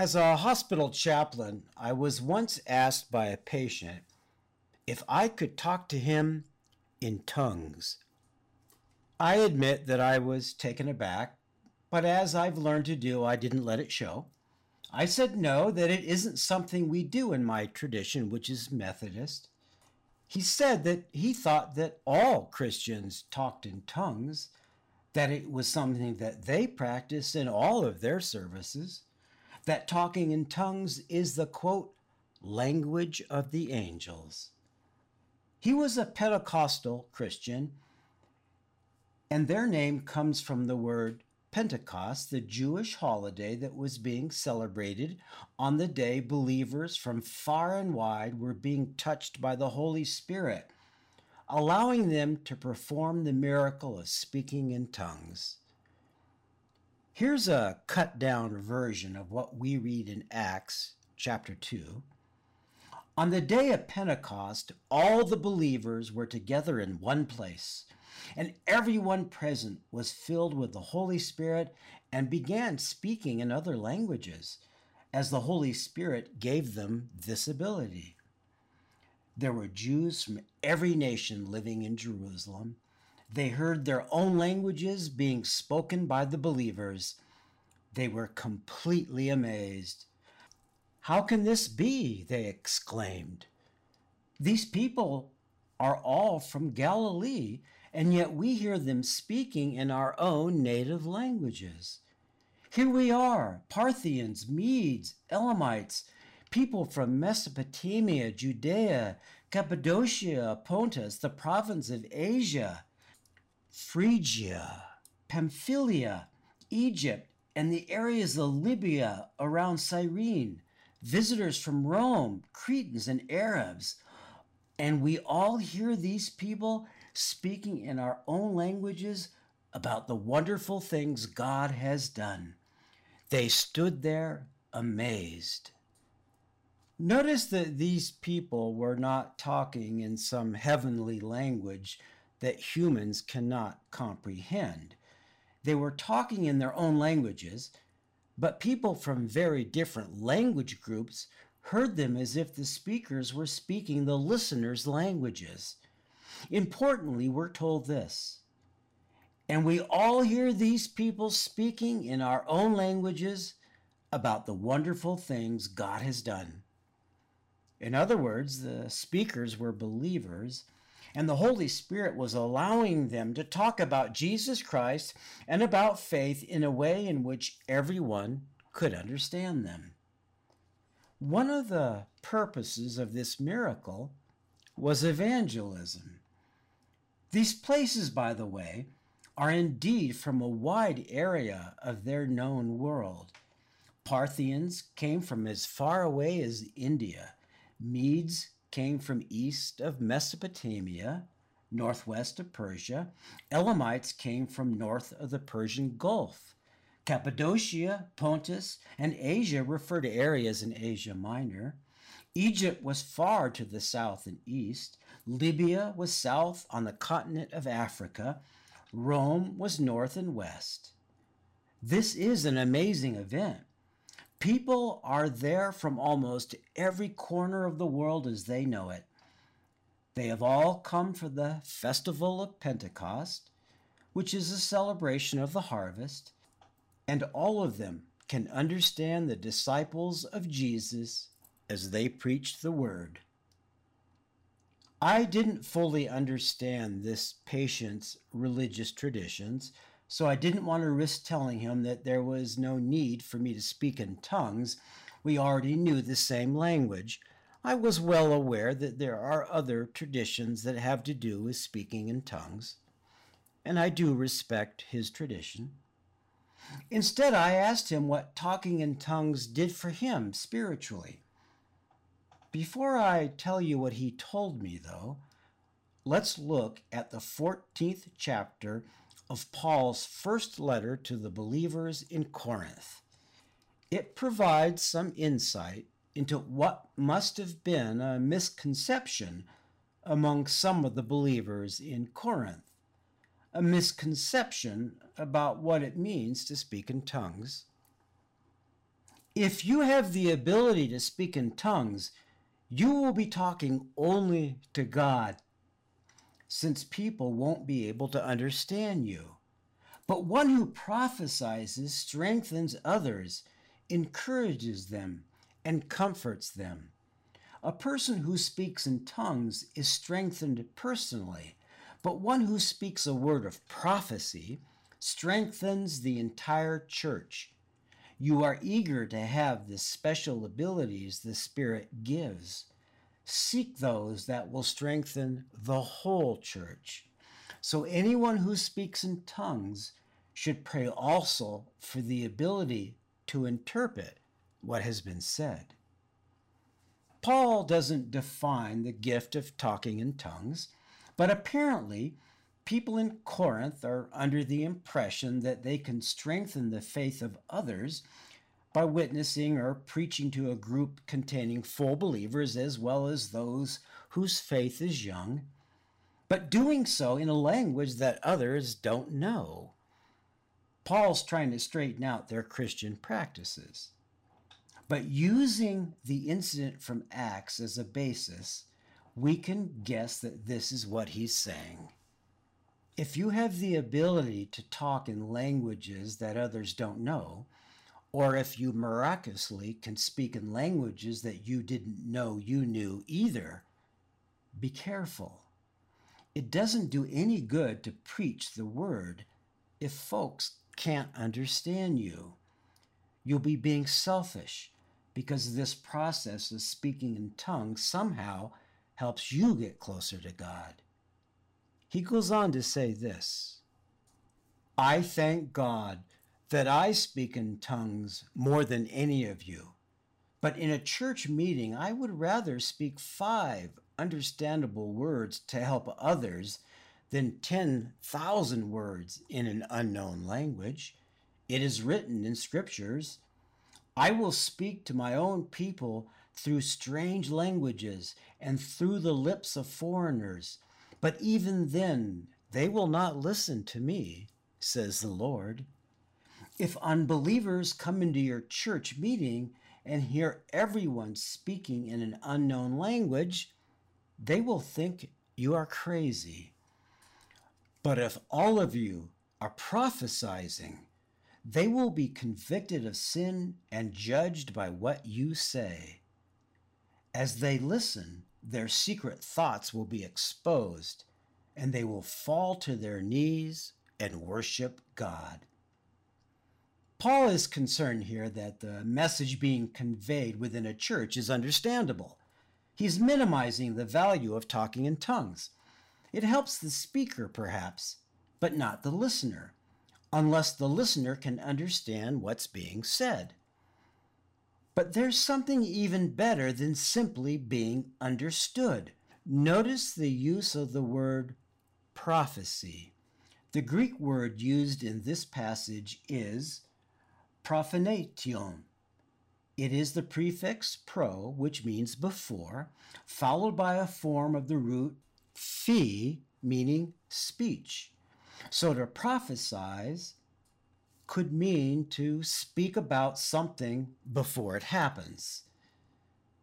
As a hospital chaplain, I was once asked by a patient if I could talk to him in tongues. I admit that I was taken aback, but as I've learned to do, I didn't let it show. I said no, that it isn't something we do in my tradition, which is Methodist. He said that he thought that all Christians talked in tongues, that it was something that they practiced in all of their services, that talking in tongues is the quote, language of the angels. He was a Pentecostal Christian, and their name comes from the word Pentecost, the Jewish holiday that was being celebrated on the day believers from far and wide were being touched by the Holy Spirit, allowing them to perform the miracle of speaking in tongues. Here's a cut down version of what we read in Acts chapter 2. On the day of Pentecost, all the believers were together in one place and everyone present was filled with the Holy Spirit and began speaking in other languages, as the Holy Spirit gave them this ability. There were Jews from every nation living in Jerusalem. They heard their own languages being spoken by the believers. They were completely amazed. How can this be? They exclaimed. These people are all from Galilee, and yet we hear them speaking in our own native languages. Here we are, Parthians, Medes, Elamites, people from Mesopotamia, Judea, Cappadocia, Pontus, the province of Asia, Phrygia, Pamphylia, Egypt, and the areas of Libya around Cyrene, visitors from Rome, Cretans, and Arabs. And we all hear these people speaking in our own languages about the wonderful things God has done. They stood there amazed. Notice that these people were not talking in some heavenly language that humans cannot comprehend. They were talking in their own languages, but people from very different language groups heard them as if the speakers were speaking the listeners' languages. Importantly, we're told this and we all hear these people speaking in our own languages about the wonderful things God has done. In other words, the speakers were believers, and the Holy Spirit was allowing them to talk about Jesus Christ and about faith in a way in which everyone could understand them. One of the purposes of this miracle was evangelism. These places, by the way, are indeed from a wide area of their known world. Parthians came from as far away as India. Medes came from east of Mesopotamia, northwest of Persia. Elamites came from north of the Persian Gulf. Cappadocia, Pontus, and Asia refer to areas in Asia Minor. Egypt was far to the south and east. Libya was south on the continent of Africa. Rome was north and west. This is an amazing event. People are there from almost every corner of the world as they know it. They have all come for the festival of Pentecost, which is a celebration of the harvest, and all of them can understand the disciples of Jesus as they preach the word. I didn't fully understand this patient's religious traditions, so I didn't want to risk telling him that there was no need for me to speak in tongues. We already knew the same language. I was well aware that there are other traditions that have to do with speaking in tongues, and I do respect his tradition. Instead, I asked him what talking in tongues did for him spiritually. Before I tell you what he told me, though, let's look at the 14th chapter of Paul's first letter to the believers in Corinth. It provides some insight into what must have been a misconception among some of the believers in Corinth, a misconception about what it means to speak in tongues. If you have the ability to speak in tongues, you will be talking only to God, since people won't be able to understand you. But one who prophesies strengthens others, encourages them, and comforts them. A person who speaks in tongues is strengthened personally, but one who speaks a word of prophecy strengthens the entire church. You are eager to have the special abilities the Spirit gives. Seek those that will strengthen the whole church. So, anyone who speaks in tongues should pray also for the ability to interpret what has been said. Paul doesn't define the gift of talking in tongues, but apparently people in Corinth are under the impression that they can strengthen the faith of others by witnessing or preaching to a group containing full believers as well as those whose faith is young, but doing so in a language that others don't know. Paul's trying to straighten out their Christian practices. But using the incident from Acts as a basis, we can guess that this is what he's saying. If you have the ability to talk in languages that others don't know, or if you miraculously can speak in languages that you didn't know you knew either, be careful. It doesn't do any good to preach the word if folks can't understand you. You'll be being selfish because this process of speaking in tongues somehow helps you get closer to God. He goes on to say this I thank God that I speak in tongues more than any of you. But in a church meeting, I would rather speak five understandable words to help others than 10,000 words in an unknown language. It is written in scriptures I will speak to my own people through strange languages and through the lips of foreigners. But even then, they will not listen to me, says the Lord. If unbelievers come into your church meeting and hear everyone speaking in an unknown language, they will think you are crazy. But if all of you are prophesying, they will be convicted of sin and judged by what you say. As they listen, their secret thoughts will be exposed, and they will fall to their knees and worship God. Paul is concerned here that the message being conveyed within a church is understandable. He's minimizing the value of talking in tongues. It helps the speaker, perhaps, but not the listener, unless the listener can understand what's being said. But there's something even better than simply being understood. Notice the use of the word prophecy. The Greek word used in this passage is prophanation. It is the prefix pro, which means before, followed by a form of the root phi, meaning speech. So to prophesize could mean to speak about something before it happens.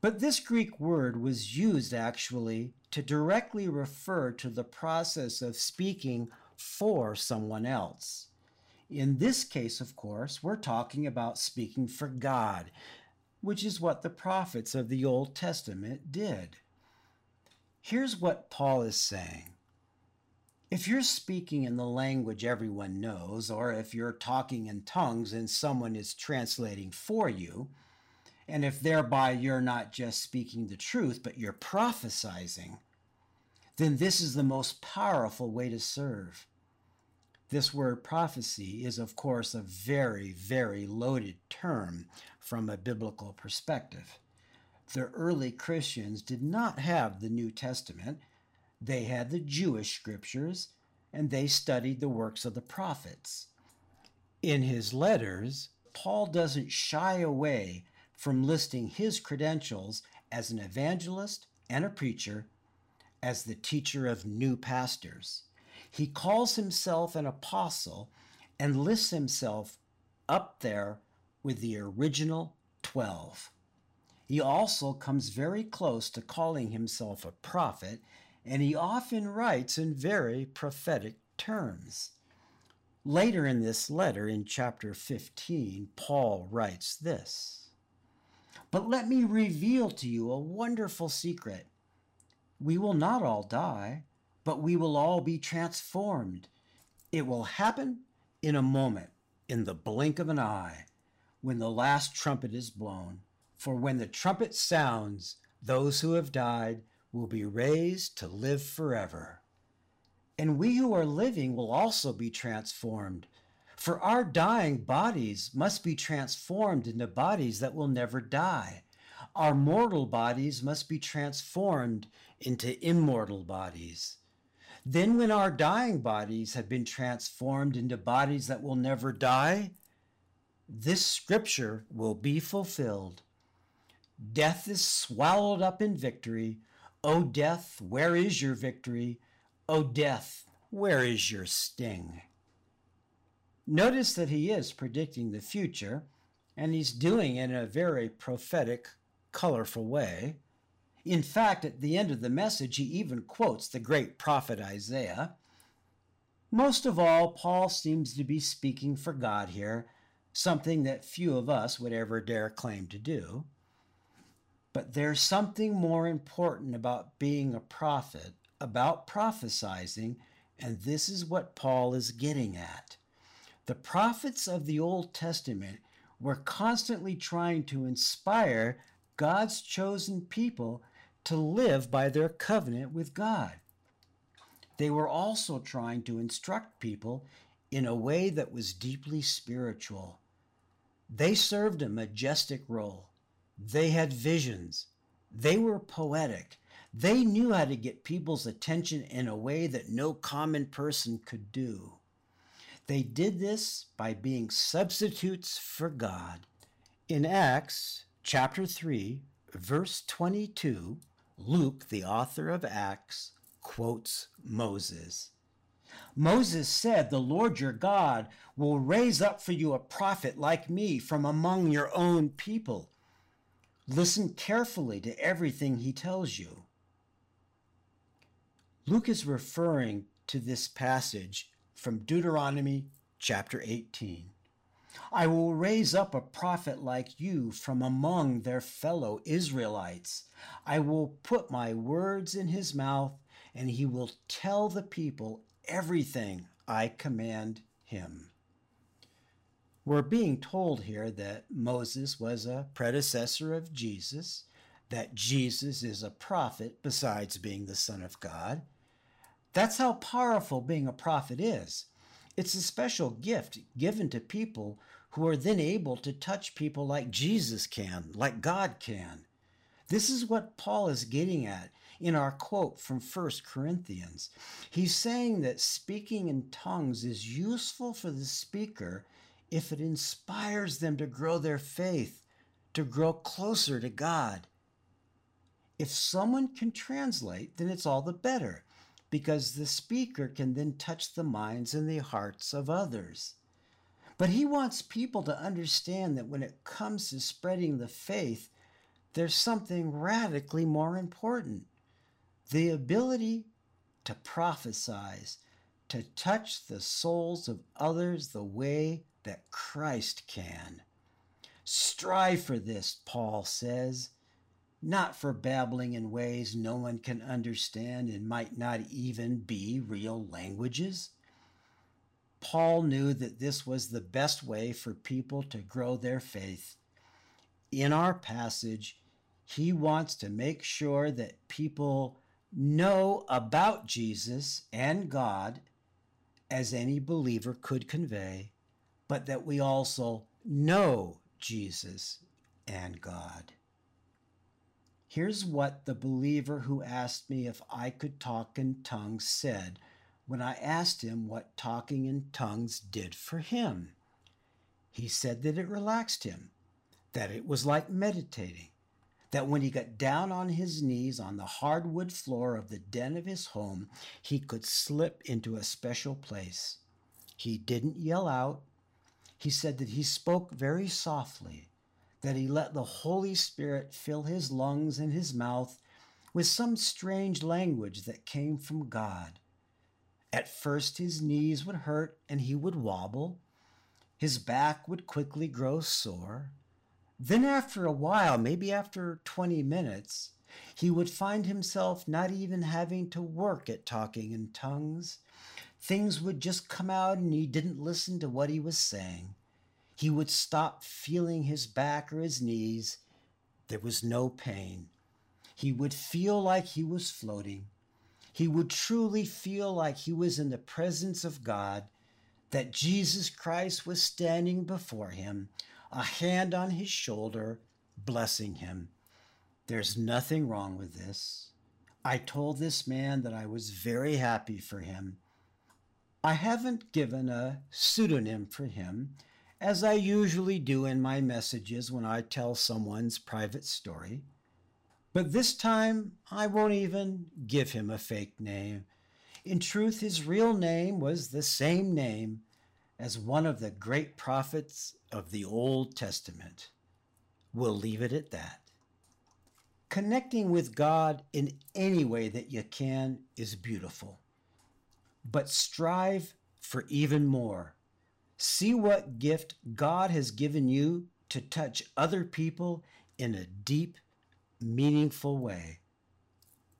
But this Greek word was used actually to directly refer to the process of speaking for someone else. In this case, of course, we're talking about speaking for God, which is what the prophets of the Old Testament did. Here's what Paul is saying if you're speaking in the language everyone knows, or if you're talking in tongues and someone is translating for you, and if thereby you're not just speaking the truth, but you're prophesizing, then this is the most powerful way to serve. This word prophecy is, of course, a very, very loaded term from a biblical perspective. The early Christians did not have the New Testament they had the Jewish scriptures, and they studied the works of the prophets. In his letters, Paul doesn't shy away from listing his credentials as an evangelist and a preacher, as the teacher of new pastors. He calls himself an apostle and lists himself up there with the original 12. He also comes very close to calling himself a prophet, and he often writes in very prophetic terms. Later in this letter, in chapter 15, Paul writes this But let me reveal to you a wonderful secret. We will not all die, but we will all be transformed. It will happen in a moment, in the blink of an eye, when the last trumpet is blown. For when the trumpet sounds, those who have died will be raised to live forever and we who are living will also be transformed. For our dying bodies must be transformed into bodies that will never die. Our mortal bodies must be transformed into immortal bodies. Then, when our dying bodies have been transformed into bodies that will never die, this scripture will be fulfilled. Death is swallowed up in victory. O death, where is your victory? O death, where is your sting? Notice that he is predicting the future, and he's doing it in a very prophetic, colorful way. In fact, at the end of the message, he even quotes the great prophet Isaiah. Most of all, Paul seems to be speaking for God here, something that few of us would ever dare claim to do. But there's something more important about being a prophet about prophesizing, and this is what Paul is getting at. The prophets of the Old Testament were constantly trying to inspire God's chosen people to live by their covenant with God. They were also trying to instruct people in a way that was deeply spiritual. They served a majestic role. They had visions. They were poetic. They knew how to get people's attention in a way that no common person could do. They did this by being substitutes for God. In Acts chapter 3, verse 22, Luke, the author of Acts, quotes Moses. Moses said, The Lord your God will raise up for you a prophet like me from among your own people. Listen carefully to everything he tells you. Luke is referring to this passage from Deuteronomy chapter 18. I will raise up a prophet like you from among their fellow Israelites. I will put my words in his mouth, and he will tell the people everything I command him. We're being told here that Moses was a predecessor of Jesus, that Jesus is a prophet besides being the Son of God, that's how powerful being a prophet is. It's a special gift given to people who are then able to touch people like Jesus can, like God can. This is what Paul is getting at in our quote from 1 Corinthians. He's saying that speaking in tongues is useful for the speaker if it inspires them to grow their faith, to grow closer to God. If someone can translate, then it's all the better because the speaker can then touch the minds and the hearts of others. But he wants people to understand that when it comes to spreading the faith, there's something radically more important the ability to prophesize, to touch the souls of others the way that Christ can. Strive for this, Paul says not for babbling in ways no one can understand and might not even be real languages. Paul knew that this was the best way for people to grow their faith. In our passage, he wants to make sure that people know about Jesus and God as any believer could convey, but that we also know Jesus and God. Here's what the believer who asked me if I could talk in tongues said when I asked him what talking in tongues did for him. He said that it relaxed him, that it was like meditating, that when he got down on his knees on the hardwood floor of the den of his home, he could slip into a special place. He didn't yell out. He said that he spoke very softly that he let the Holy Spirit fill his lungs and his mouth with some strange language that came from God. At first, his knees would hurt and he would wobble. His back would quickly grow sore. Then, after a while, maybe after 20 minutes, he would find himself not even having to work at talking in tongues. Things would just come out and he didn't listen to what he was saying. He would stop feeling his back or his knees. There was no pain. He would feel like he was floating. He would truly feel like he was in the presence of God, that Jesus Christ was standing before him, a hand on his shoulder, blessing him. There's nothing wrong with this. I told this man that I was very happy for him. I haven't given a pseudonym for him, as I usually do in my messages when I tell someone's private story. But this time, I won't even give him a fake name. In truth, his real name was the same name as one of the great prophets of the Old Testament. We'll leave it at that. Connecting with God in any way that you can is beautiful, but strive for even more. See what gift God has given you to touch other people in a deep, meaningful way.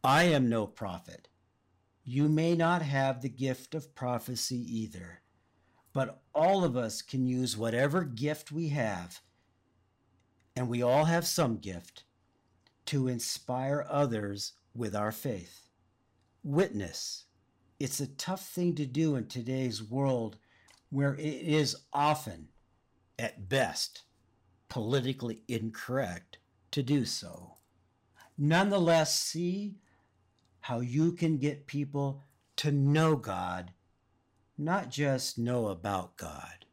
I am no prophet. You may not have the gift of prophecy either, but all of us can use whatever gift we have, and we all have some gift to inspire others with our faith. Witness. It's a tough thing to do in today's world where it is often, at best, politically incorrect to do so. Nonetheless, see how you can get people to know God, not just know about God.